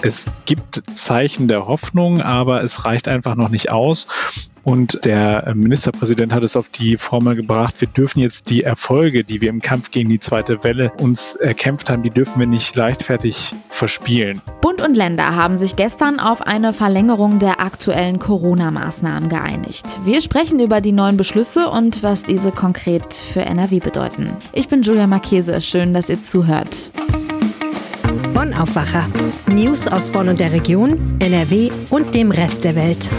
Es gibt Zeichen der Hoffnung, aber es reicht einfach noch nicht aus. Und der Ministerpräsident hat es auf die Formel gebracht, wir dürfen jetzt die Erfolge, die wir im Kampf gegen die zweite Welle uns erkämpft haben, die dürfen wir nicht leichtfertig verspielen. Bund und Länder haben sich gestern auf eine Verlängerung der aktuellen Corona-Maßnahmen geeinigt. Wir sprechen über die neuen Beschlüsse und was diese konkret für NRW bedeuten. Ich bin Julia Marchese, schön, dass ihr zuhört. Bonn Aufwacher. News aus Bonn und der Region, NRW und dem Rest der Welt.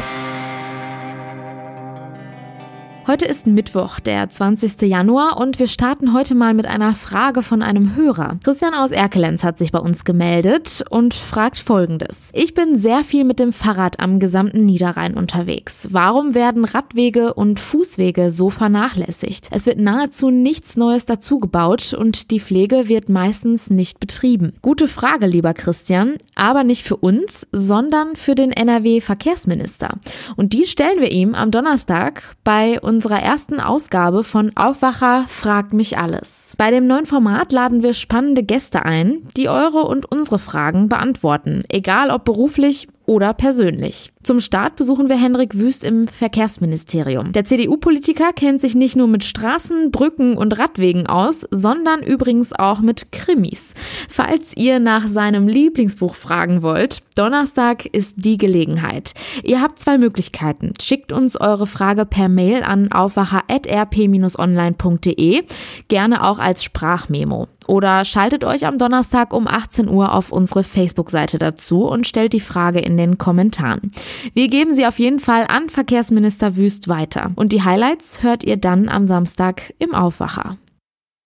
Heute ist Mittwoch, der 20. Januar und wir starten heute mal mit einer Frage von einem Hörer. Christian aus Erkelenz hat sich bei uns gemeldet und fragt folgendes. Ich bin sehr viel mit dem Fahrrad am gesamten Niederrhein unterwegs. Warum werden Radwege und Fußwege so vernachlässigt? Es wird nahezu nichts Neues dazugebaut und die Pflege wird meistens nicht betrieben. Gute Frage, lieber Christian, aber nicht für uns, sondern für den NRW-Verkehrsminister. Und die stellen wir ihm am Donnerstag bei uns unserer ersten Ausgabe von Aufwacher fragt mich alles. Bei dem neuen Format laden wir spannende Gäste ein, die eure und unsere Fragen beantworten, egal ob beruflich oder persönlich. Zum Start besuchen wir Henrik Wüst im Verkehrsministerium. Der CDU-Politiker kennt sich nicht nur mit Straßen, Brücken und Radwegen aus, sondern übrigens auch mit Krimis. Falls ihr nach seinem Lieblingsbuch fragen wollt, Donnerstag ist die Gelegenheit. Ihr habt zwei Möglichkeiten. Schickt uns eure Frage per Mail an aufwacher.rp-online.de, gerne auch als Sprachmemo. Oder schaltet euch am Donnerstag um 18 Uhr auf unsere Facebook-Seite dazu und stellt die Frage in den Kommentaren. Wir geben sie auf jeden Fall an Verkehrsminister Wüst weiter. Und die Highlights hört ihr dann am Samstag im Aufwacher.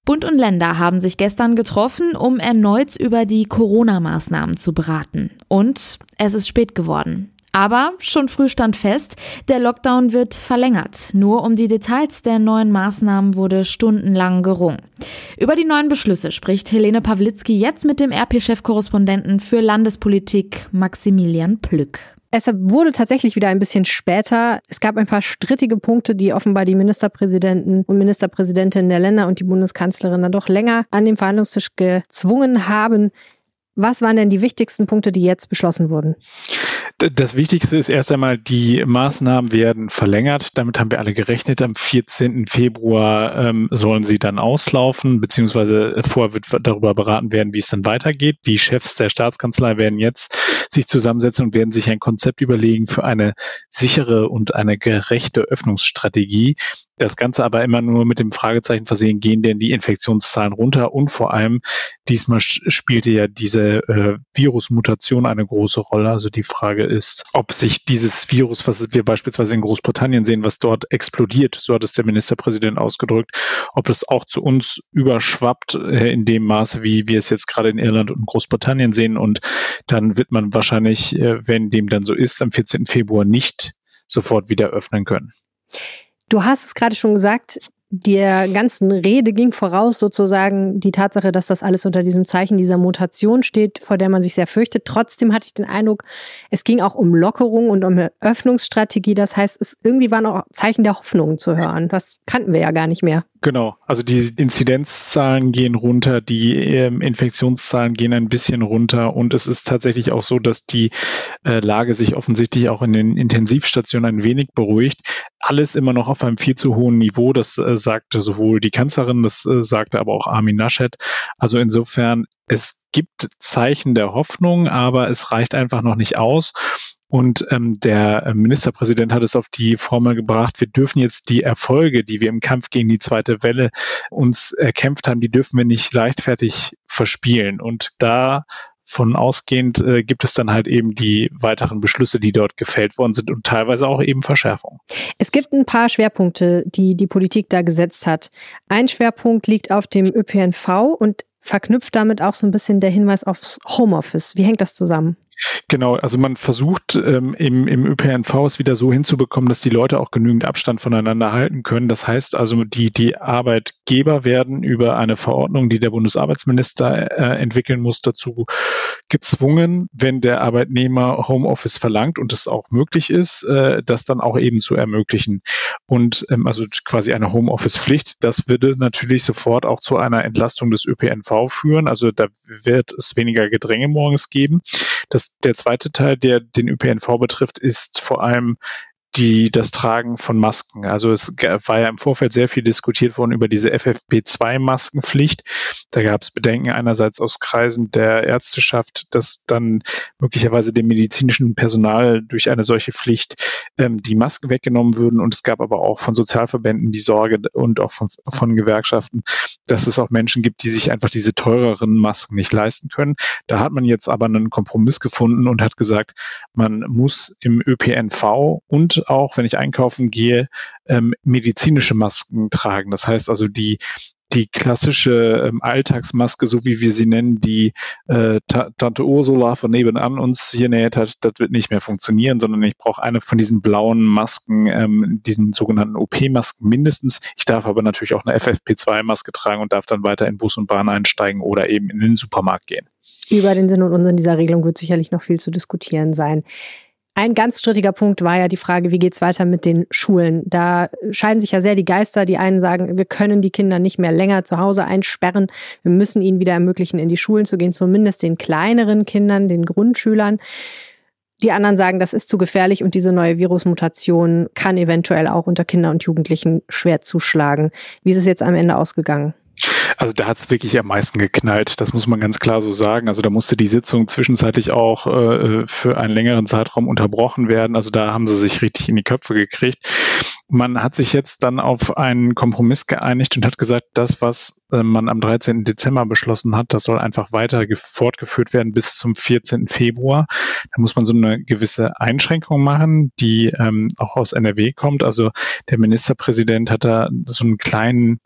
Bund und Länder haben sich gestern getroffen, um erneut über die Corona-Maßnahmen zu beraten. Und es ist spät geworden. Aber schon früh stand fest, der Lockdown wird verlängert. Nur um die Details der neuen Maßnahmen wurde stundenlang gerungen. Über die neuen Beschlüsse spricht Helene Pawlitzki jetzt mit dem RP-Chefkorrespondenten für Landespolitik Maximilian Plück. Es wurde tatsächlich wieder ein bisschen später. Es gab ein paar strittige Punkte, die offenbar die Ministerpräsidenten und Ministerpräsidentinnen der Länder und die Bundeskanzlerin dann doch länger an den Verhandlungstisch gezwungen haben. Was waren denn die wichtigsten Punkte, die jetzt beschlossen wurden? Das Wichtigste ist erst einmal, die Maßnahmen werden verlängert. Damit haben wir alle gerechnet. Am 14. Februar ähm, sollen sie dann auslaufen, beziehungsweise vorher wird darüber beraten werden, wie es dann weitergeht. Die Chefs der Staatskanzlei werden jetzt sich zusammensetzen und werden sich ein Konzept überlegen für eine sichere und eine gerechte Öffnungsstrategie. Das Ganze aber immer nur mit dem Fragezeichen versehen, gehen denn die Infektionszahlen runter? Und vor allem, diesmal spielte ja diese äh, Virusmutation eine große Rolle. Also die Frage ist, ob sich dieses Virus, was wir beispielsweise in Großbritannien sehen, was dort explodiert, so hat es der Ministerpräsident ausgedrückt, ob es auch zu uns überschwappt äh, in dem Maße, wie wir es jetzt gerade in Irland und Großbritannien sehen. Und dann wird man wahrscheinlich, äh, wenn dem dann so ist, am 14. Februar nicht sofort wieder öffnen können. Du hast es gerade schon gesagt, der ganzen Rede ging voraus sozusagen die Tatsache, dass das alles unter diesem Zeichen dieser Mutation steht, vor der man sich sehr fürchtet. Trotzdem hatte ich den Eindruck, es ging auch um Lockerung und um eine Öffnungsstrategie. Das heißt, es irgendwie waren auch Zeichen der Hoffnung zu hören. Das kannten wir ja gar nicht mehr. Genau, also die Inzidenzzahlen gehen runter, die ähm, Infektionszahlen gehen ein bisschen runter und es ist tatsächlich auch so, dass die äh, Lage sich offensichtlich auch in den Intensivstationen ein wenig beruhigt. Alles immer noch auf einem viel zu hohen Niveau, das äh, sagte sowohl die Kanzlerin, das äh, sagte aber auch Armin Naschet. Also insofern, es gibt Zeichen der Hoffnung, aber es reicht einfach noch nicht aus. Und ähm, der Ministerpräsident hat es auf die Formel gebracht, wir dürfen jetzt die Erfolge, die wir im Kampf gegen die zweite Welle uns erkämpft haben, die dürfen wir nicht leichtfertig verspielen. Und da von ausgehend äh, gibt es dann halt eben die weiteren Beschlüsse, die dort gefällt worden sind und teilweise auch eben Verschärfungen. Es gibt ein paar Schwerpunkte, die die Politik da gesetzt hat. Ein Schwerpunkt liegt auf dem ÖPNV und verknüpft damit auch so ein bisschen der Hinweis aufs Homeoffice. Wie hängt das zusammen? Genau, also man versucht ähm, im, im ÖPNV es wieder so hinzubekommen, dass die Leute auch genügend Abstand voneinander halten können. Das heißt also, die, die Arbeitgeber werden über eine Verordnung, die der Bundesarbeitsminister äh, entwickeln muss, dazu gezwungen, wenn der Arbeitnehmer Homeoffice verlangt und es auch möglich ist, äh, das dann auch eben zu ermöglichen. Und ähm, also quasi eine Homeoffice-Pflicht, das würde natürlich sofort auch zu einer Entlastung des ÖPNV führen. Also da wird es weniger Gedränge morgens geben. Das der zweite Teil, der den ÖPNV betrifft, ist vor allem die das Tragen von Masken. Also es war ja im Vorfeld sehr viel diskutiert worden über diese FFP2-Maskenpflicht. Da gab es Bedenken einerseits aus Kreisen der Ärzteschaft, dass dann möglicherweise dem medizinischen Personal durch eine solche Pflicht ähm, die Masken weggenommen würden. Und es gab aber auch von Sozialverbänden die Sorge und auch von, von Gewerkschaften, dass es auch Menschen gibt, die sich einfach diese teureren Masken nicht leisten können. Da hat man jetzt aber einen Kompromiss gefunden und hat gesagt, man muss im ÖPNV und auch, wenn ich einkaufen gehe, ähm, medizinische Masken tragen. Das heißt also die die klassische ähm, Alltagsmaske, so wie wir sie nennen, die äh, Tante Ursula von nebenan uns hier näht hat, das wird nicht mehr funktionieren, sondern ich brauche eine von diesen blauen Masken, ähm, diesen sogenannten OP-Masken mindestens. Ich darf aber natürlich auch eine FFP2-Maske tragen und darf dann weiter in Bus und Bahn einsteigen oder eben in den Supermarkt gehen. Über den Sinn und Unsinn dieser Regelung wird sicherlich noch viel zu diskutieren sein. Ein ganz strittiger Punkt war ja die Frage, wie geht's weiter mit den Schulen? Da scheiden sich ja sehr die Geister. Die einen sagen, wir können die Kinder nicht mehr länger zu Hause einsperren. Wir müssen ihnen wieder ermöglichen, in die Schulen zu gehen, zumindest den kleineren Kindern, den Grundschülern. Die anderen sagen, das ist zu gefährlich und diese neue Virusmutation kann eventuell auch unter Kindern und Jugendlichen schwer zuschlagen. Wie ist es jetzt am Ende ausgegangen? Also da hat es wirklich am meisten geknallt, das muss man ganz klar so sagen. Also da musste die Sitzung zwischenzeitlich auch äh, für einen längeren Zeitraum unterbrochen werden. Also da haben sie sich richtig in die Köpfe gekriegt. Man hat sich jetzt dann auf einen Kompromiss geeinigt und hat gesagt, das, was äh, man am 13. Dezember beschlossen hat, das soll einfach weiter fortgeführt werden bis zum 14. Februar. Da muss man so eine gewisse Einschränkung machen, die ähm, auch aus NRW kommt. Also der Ministerpräsident hat da so einen kleinen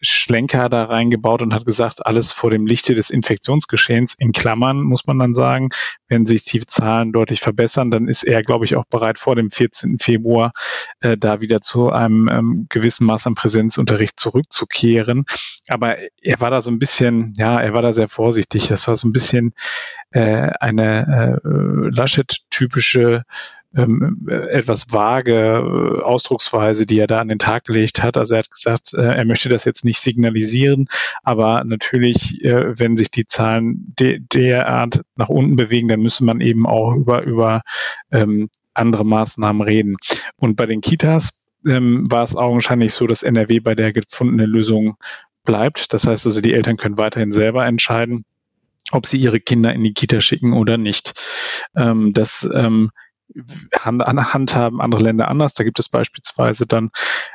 Schlenker da reingebaut und hat gesagt, alles vor dem Lichte des Infektionsgeschehens in Klammern, muss man dann sagen. Wenn sich die Zahlen deutlich verbessern, dann ist er, glaube ich, auch bereit, vor dem 14. Februar äh, da wieder zu einem ähm, gewissen Maß an Präsenzunterricht zurückzukehren. Aber er war da so ein bisschen, ja, er war da sehr vorsichtig. Das war so ein bisschen äh, eine äh, Laschet-typische ähm, etwas vage äh, Ausdrucksweise, die er da an den Tag gelegt hat. Also er hat gesagt, äh, er möchte das jetzt nicht signalisieren, aber natürlich, äh, wenn sich die Zahlen de derart nach unten bewegen, dann müsse man eben auch über, über ähm, andere Maßnahmen reden. Und bei den Kitas ähm, war es augenscheinlich so, dass NRW bei der gefundenen Lösung bleibt. Das heißt also, die Eltern können weiterhin selber entscheiden, ob sie ihre Kinder in die Kita schicken oder nicht. Ähm, das ähm, handhaben andere Länder anders. Da gibt es beispielsweise dann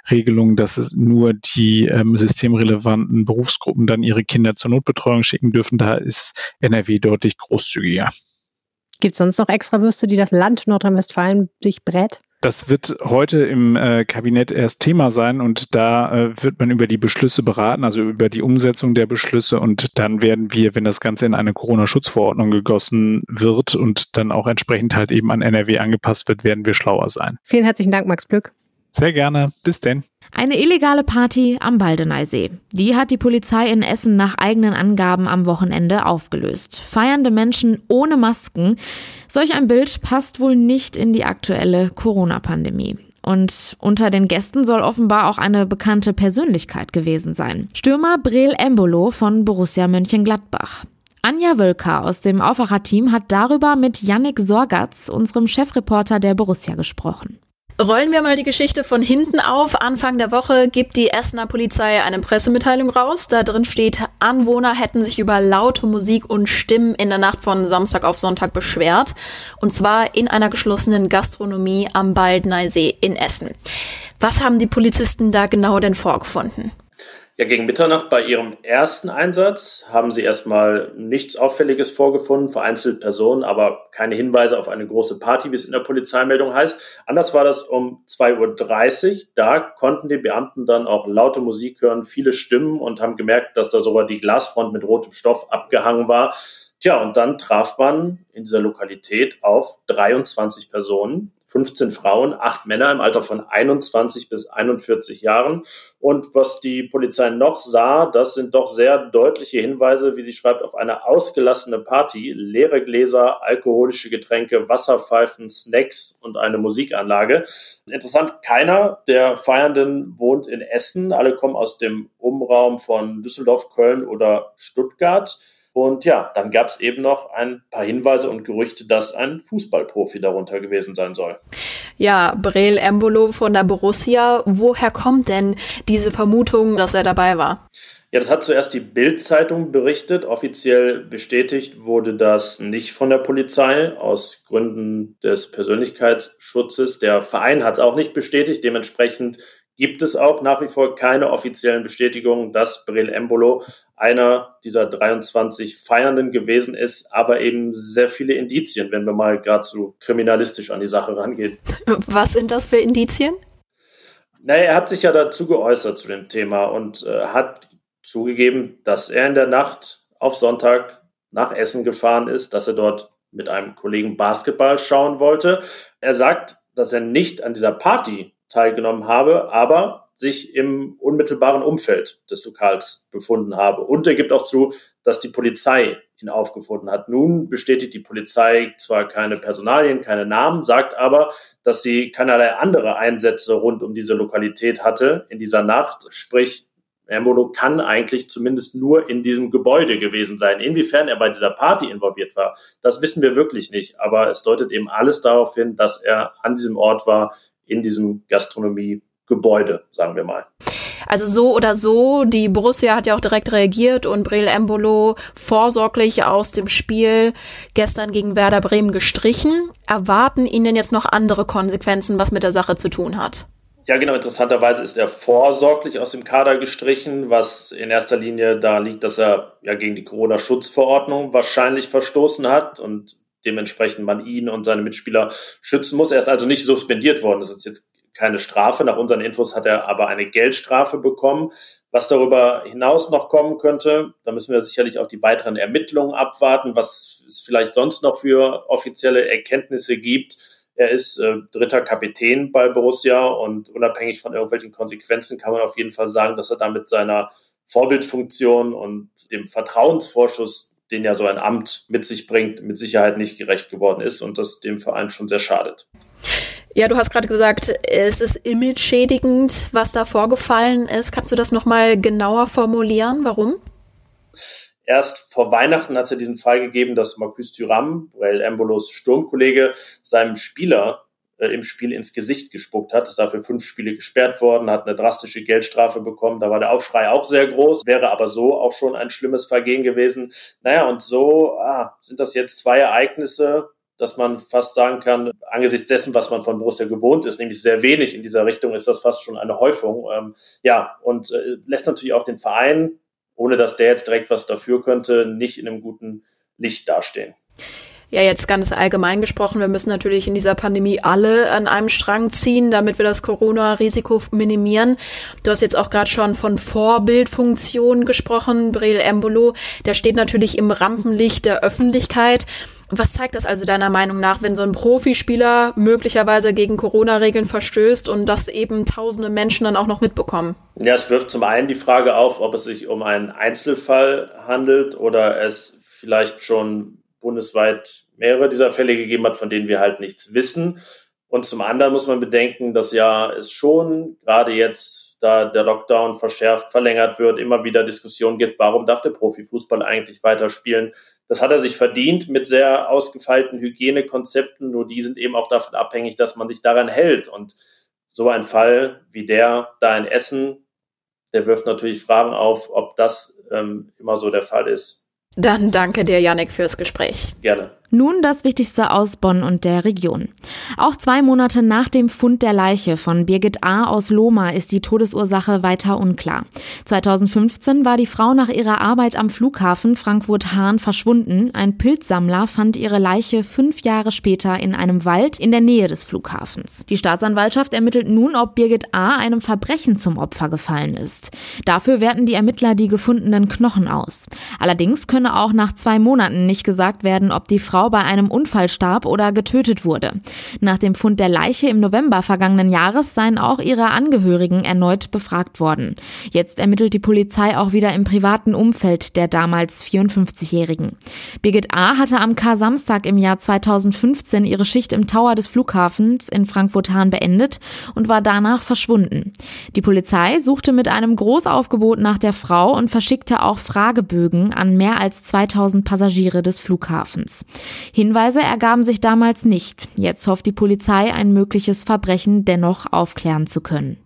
Regelungen, dass es nur die ähm, systemrelevanten Berufsgruppen dann ihre Kinder zur Notbetreuung schicken dürfen. Da ist NRW deutlich großzügiger. Gibt es sonst noch extra Würste, die das Land Nordrhein-Westfalen sich brät? Das wird heute im äh, Kabinett erst Thema sein und da äh, wird man über die Beschlüsse beraten, also über die Umsetzung der Beschlüsse und dann werden wir, wenn das Ganze in eine Corona-Schutzverordnung gegossen wird und dann auch entsprechend halt eben an NRW angepasst wird, werden wir schlauer sein. Vielen herzlichen Dank, Max Glück. Sehr gerne. Bis denn. Eine illegale Party am Baldeneysee. Die hat die Polizei in Essen nach eigenen Angaben am Wochenende aufgelöst. Feiernde Menschen ohne Masken. Solch ein Bild passt wohl nicht in die aktuelle Corona-Pandemie. Und unter den Gästen soll offenbar auch eine bekannte Persönlichkeit gewesen sein. Stürmer Brel Embolo von Borussia Mönchengladbach. Anja Wölker aus dem Aufwacher-Team hat darüber mit Yannick Sorgatz, unserem Chefreporter der Borussia, gesprochen. Rollen wir mal die Geschichte von hinten auf. Anfang der Woche gibt die Essener Polizei eine Pressemitteilung raus. Da drin steht, Anwohner hätten sich über laute Musik und Stimmen in der Nacht von Samstag auf Sonntag beschwert. Und zwar in einer geschlossenen Gastronomie am Baldneisee in Essen. Was haben die Polizisten da genau denn vorgefunden? Ja, gegen Mitternacht bei ihrem ersten Einsatz haben sie erstmal nichts Auffälliges vorgefunden, vereinzelt Personen, aber keine Hinweise auf eine große Party, wie es in der Polizeimeldung heißt. Anders war das um 2.30 Uhr. Da konnten die Beamten dann auch laute Musik hören, viele Stimmen und haben gemerkt, dass da sogar die Glasfront mit rotem Stoff abgehangen war. Tja, und dann traf man in dieser Lokalität auf 23 Personen 15 Frauen, 8 Männer im Alter von 21 bis 41 Jahren. Und was die Polizei noch sah, das sind doch sehr deutliche Hinweise, wie sie schreibt, auf eine ausgelassene Party, leere Gläser, alkoholische Getränke, Wasserpfeifen, Snacks und eine Musikanlage. Interessant, keiner der Feiernden wohnt in Essen. Alle kommen aus dem Umraum von Düsseldorf, Köln oder Stuttgart. Und ja, dann gab es eben noch ein paar Hinweise und Gerüchte, dass ein Fußballprofi darunter gewesen sein soll. Ja, Breel Embolo von der Borussia. Woher kommt denn diese Vermutung, dass er dabei war? Ja, das hat zuerst die Bild-Zeitung berichtet. Offiziell bestätigt wurde das nicht von der Polizei aus Gründen des Persönlichkeitsschutzes. Der Verein hat es auch nicht bestätigt. Dementsprechend gibt es auch nach wie vor keine offiziellen Bestätigungen, dass Brel Embolo einer dieser 23 Feiernden gewesen ist, aber eben sehr viele Indizien, wenn wir mal gerade so kriminalistisch an die Sache rangehen. Was sind das für Indizien? Naja, er hat sich ja dazu geäußert zu dem Thema und äh, hat zugegeben, dass er in der Nacht auf Sonntag nach Essen gefahren ist, dass er dort mit einem Kollegen Basketball schauen wollte. Er sagt, dass er nicht an dieser Party teilgenommen habe, aber sich im unmittelbaren Umfeld des Lokals befunden habe. Und er gibt auch zu, dass die Polizei ihn aufgefunden hat. Nun bestätigt die Polizei zwar keine Personalien, keine Namen, sagt aber, dass sie keinerlei andere Einsätze rund um diese Lokalität hatte in dieser Nacht. Sprich, Embolo kann eigentlich zumindest nur in diesem Gebäude gewesen sein. Inwiefern er bei dieser Party involviert war, das wissen wir wirklich nicht. Aber es deutet eben alles darauf hin, dass er an diesem Ort war, in diesem Gastronomiegebäude, sagen wir mal. Also so oder so, die Borussia hat ja auch direkt reagiert und Breel Embolo vorsorglich aus dem Spiel gestern gegen Werder Bremen gestrichen. Erwarten ihn denn jetzt noch andere Konsequenzen, was mit der Sache zu tun hat? Ja, genau. Interessanterweise ist er vorsorglich aus dem Kader gestrichen, was in erster Linie da liegt, dass er ja gegen die Corona-Schutzverordnung wahrscheinlich verstoßen hat und dementsprechend man ihn und seine Mitspieler schützen muss. Er ist also nicht suspendiert worden. Das ist jetzt keine Strafe. Nach unseren Infos hat er aber eine Geldstrafe bekommen. Was darüber hinaus noch kommen könnte, da müssen wir sicherlich auch die weiteren Ermittlungen abwarten, was es vielleicht sonst noch für offizielle Erkenntnisse gibt er ist äh, dritter Kapitän bei Borussia und unabhängig von irgendwelchen Konsequenzen kann man auf jeden Fall sagen, dass er damit seiner Vorbildfunktion und dem Vertrauensvorschuss, den ja so ein Amt mit sich bringt, mit Sicherheit nicht gerecht geworden ist und das dem Verein schon sehr schadet. Ja, du hast gerade gesagt, es ist image-schädigend, was da vorgefallen ist. Kannst du das nochmal genauer formulieren? Warum? Erst vor Weihnachten hat es ja diesen Fall gegeben, dass Marcus Thuram, Rael Embolos Sturmkollege, seinem Spieler im Spiel ins Gesicht gespuckt hat. Ist dafür fünf Spiele gesperrt worden, hat eine drastische Geldstrafe bekommen. Da war der Aufschrei auch sehr groß, wäre aber so auch schon ein schlimmes Vergehen gewesen. Naja, und so ah, sind das jetzt zwei Ereignisse, dass man fast sagen kann, angesichts dessen, was man von Borussia gewohnt ist, nämlich sehr wenig in dieser Richtung, ist das fast schon eine Häufung. Ähm, ja, und äh, lässt natürlich auch den Verein ohne dass der jetzt direkt was dafür könnte, nicht in einem guten Licht dastehen. Ja, jetzt ganz allgemein gesprochen, wir müssen natürlich in dieser Pandemie alle an einem Strang ziehen, damit wir das Corona-Risiko minimieren. Du hast jetzt auch gerade schon von Vorbildfunktion gesprochen, Breel Embolo. Der steht natürlich im Rampenlicht der Öffentlichkeit. Was zeigt das also deiner Meinung nach, wenn so ein Profispieler möglicherweise gegen Corona-Regeln verstößt und das eben tausende Menschen dann auch noch mitbekommen? Ja, es wirft zum einen die Frage auf, ob es sich um einen Einzelfall handelt oder es vielleicht schon bundesweit mehrere dieser Fälle gegeben hat, von denen wir halt nichts wissen. Und zum anderen muss man bedenken, dass ja es schon gerade jetzt, da der Lockdown verschärft, verlängert wird, immer wieder Diskussionen gibt, warum darf der Profifußball eigentlich weiterspielen? Das hat er sich verdient mit sehr ausgefeilten Hygienekonzepten, nur die sind eben auch davon abhängig, dass man sich daran hält. Und so ein Fall wie der da in Essen, der wirft natürlich Fragen auf, ob das ähm, immer so der Fall ist. Dann danke dir, Yannick, fürs Gespräch. Gerne. Nun das Wichtigste aus Bonn und der Region. Auch zwei Monate nach dem Fund der Leiche von Birgit A. aus Lohmar ist die Todesursache weiter unklar. 2015 war die Frau nach ihrer Arbeit am Flughafen Frankfurt-Hahn verschwunden. Ein Pilzsammler fand ihre Leiche fünf Jahre später in einem Wald in der Nähe des Flughafens. Die Staatsanwaltschaft ermittelt nun, ob Birgit A. einem Verbrechen zum Opfer gefallen ist. Dafür werten die Ermittler die gefundenen Knochen aus. Allerdings könne auch nach zwei Monaten nicht gesagt werden, ob die Frau Frau bei einem Unfall starb oder getötet wurde. Nach dem Fund der Leiche im November vergangenen Jahres seien auch ihre Angehörigen erneut befragt worden. Jetzt ermittelt die Polizei auch wieder im privaten Umfeld der damals 54-Jährigen. Birgit A. hatte am K-Samstag im Jahr 2015 ihre Schicht im Tower des Flughafens in Frankfurt-Hahn beendet und war danach verschwunden. Die Polizei suchte mit einem Großaufgebot nach der Frau und verschickte auch Fragebögen an mehr als 2000 Passagiere des Flughafens. Hinweise ergaben sich damals nicht. Jetzt hofft die Polizei, ein mögliches Verbrechen dennoch aufklären zu können.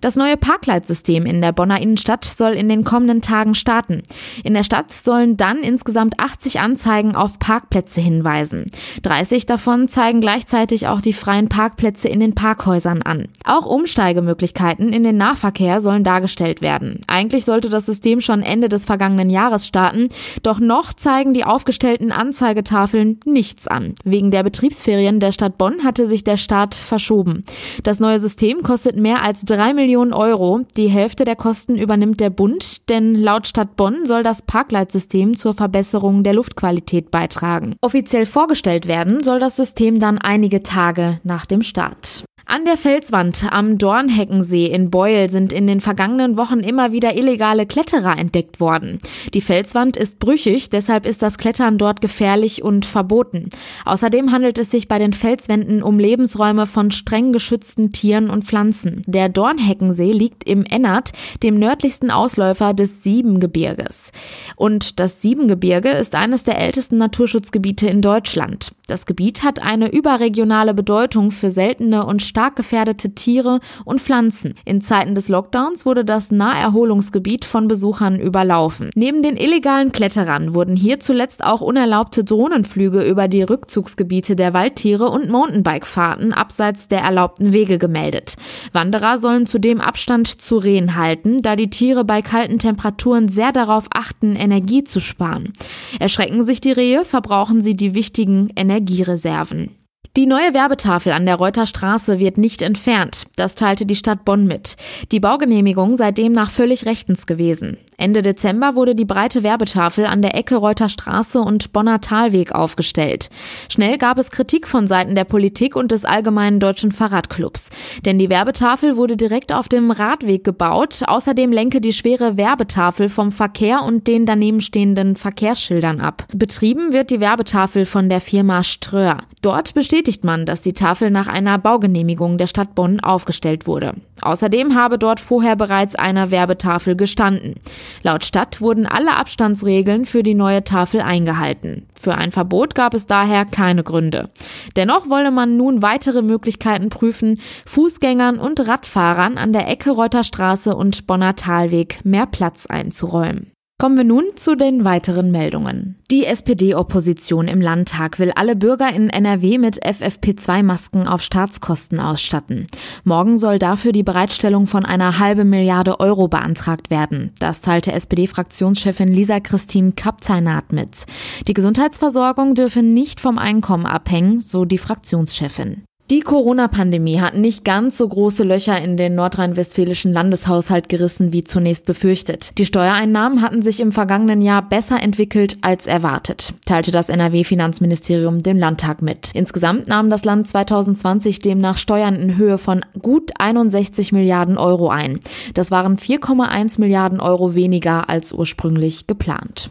Das neue Parkleitsystem in der Bonner Innenstadt soll in den kommenden Tagen starten. In der Stadt sollen dann insgesamt 80 Anzeigen auf Parkplätze hinweisen. 30 davon zeigen gleichzeitig auch die freien Parkplätze in den Parkhäusern an. Auch Umsteigemöglichkeiten in den Nahverkehr sollen dargestellt werden. Eigentlich sollte das System schon Ende des vergangenen Jahres starten, doch noch zeigen die aufgestellten Anzeigetafeln nichts an. Wegen der Betriebsferien der Stadt Bonn hatte sich der Start verschoben. Das neue System kostet mehr als drei Millionen Euro. Die Hälfte der Kosten übernimmt der Bund, denn laut Stadt Bonn soll das Parkleitsystem zur Verbesserung der Luftqualität beitragen. Offiziell vorgestellt werden soll das System dann einige Tage nach dem Start. An der Felswand am Dornheckensee in Beul sind in den vergangenen Wochen immer wieder illegale Kletterer entdeckt worden. Die Felswand ist brüchig, deshalb ist das Klettern dort gefährlich und verboten. Außerdem handelt es sich bei den Felswänden um Lebensräume von streng geschützten Tieren und Pflanzen. Der Dornheckensee liegt im Ennert, dem nördlichsten Ausläufer des Siebengebirges. Und das Siebengebirge ist eines der ältesten Naturschutzgebiete in Deutschland. Das Gebiet hat eine überregionale Bedeutung für seltene und stark gefährdete Tiere und Pflanzen. In Zeiten des Lockdowns wurde das Naherholungsgebiet von Besuchern überlaufen. Neben den illegalen Kletterern wurden hier zuletzt auch unerlaubte Drohnenflüge über die Rückzugsgebiete der Waldtiere und Mountainbikefahrten abseits der erlaubten Wege gemeldet. Wanderer sollen zudem Abstand zu Rehen halten, da die Tiere bei kalten Temperaturen sehr darauf achten, Energie zu sparen. Erschrecken sich die Rehe, verbrauchen sie die wichtigen Energiereserven. Die neue Werbetafel an der Reuter Straße wird nicht entfernt. Das teilte die Stadt Bonn mit. Die Baugenehmigung sei demnach völlig rechtens gewesen. Ende Dezember wurde die breite Werbetafel an der Ecke Reuter Straße und Bonner Talweg aufgestellt. Schnell gab es Kritik von Seiten der Politik und des Allgemeinen Deutschen Fahrradclubs. Denn die Werbetafel wurde direkt auf dem Radweg gebaut. Außerdem lenke die schwere Werbetafel vom Verkehr und den daneben stehenden Verkehrsschildern ab. Betrieben wird die Werbetafel von der Firma Ströer. Dort bestätigt man, dass die Tafel nach einer Baugenehmigung der Stadt Bonn aufgestellt wurde. Außerdem habe dort vorher bereits eine Werbetafel gestanden. Laut Stadt wurden alle Abstandsregeln für die neue Tafel eingehalten. Für ein Verbot gab es daher keine Gründe. Dennoch wolle man nun weitere Möglichkeiten prüfen, Fußgängern und Radfahrern an der Ecke Reuterstraße und Bonner Talweg mehr Platz einzuräumen. Kommen wir nun zu den weiteren Meldungen. Die SPD-Opposition im Landtag will alle Bürger in NRW mit FFP2-Masken auf Staatskosten ausstatten. Morgen soll dafür die Bereitstellung von einer halben Milliarde Euro beantragt werden. Das teilte SPD-Fraktionschefin Lisa Christine Kapzeinat mit. Die Gesundheitsversorgung dürfe nicht vom Einkommen abhängen, so die Fraktionschefin. Die Corona-Pandemie hat nicht ganz so große Löcher in den nordrhein-westfälischen Landeshaushalt gerissen wie zunächst befürchtet. Die Steuereinnahmen hatten sich im vergangenen Jahr besser entwickelt als erwartet, teilte das NRW-Finanzministerium dem Landtag mit. Insgesamt nahm das Land 2020 demnach Steuern in Höhe von gut 61 Milliarden Euro ein. Das waren 4,1 Milliarden Euro weniger als ursprünglich geplant.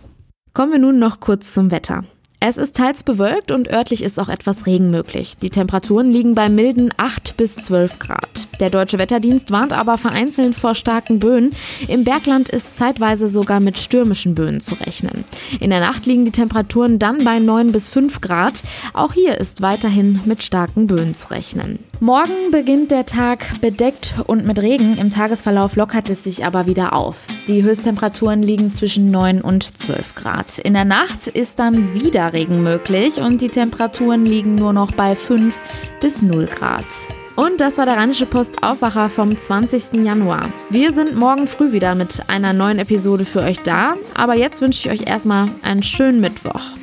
Kommen wir nun noch kurz zum Wetter. Es ist teils bewölkt und örtlich ist auch etwas Regen möglich. Die Temperaturen liegen bei milden 8 bis 12 Grad. Der Deutsche Wetterdienst warnt aber vereinzelt vor starken Böen. Im Bergland ist zeitweise sogar mit stürmischen Böen zu rechnen. In der Nacht liegen die Temperaturen dann bei 9 bis 5 Grad. Auch hier ist weiterhin mit starken Böen zu rechnen. Morgen beginnt der Tag bedeckt und mit Regen. Im Tagesverlauf lockert es sich aber wieder auf. Die Höchsttemperaturen liegen zwischen 9 und 12 Grad. In der Nacht ist dann wieder Regen möglich und die Temperaturen liegen nur noch bei 5 bis 0 Grad. Und das war der Rheinische Post Aufwacher vom 20. Januar. Wir sind morgen früh wieder mit einer neuen Episode für euch da. Aber jetzt wünsche ich euch erstmal einen schönen Mittwoch.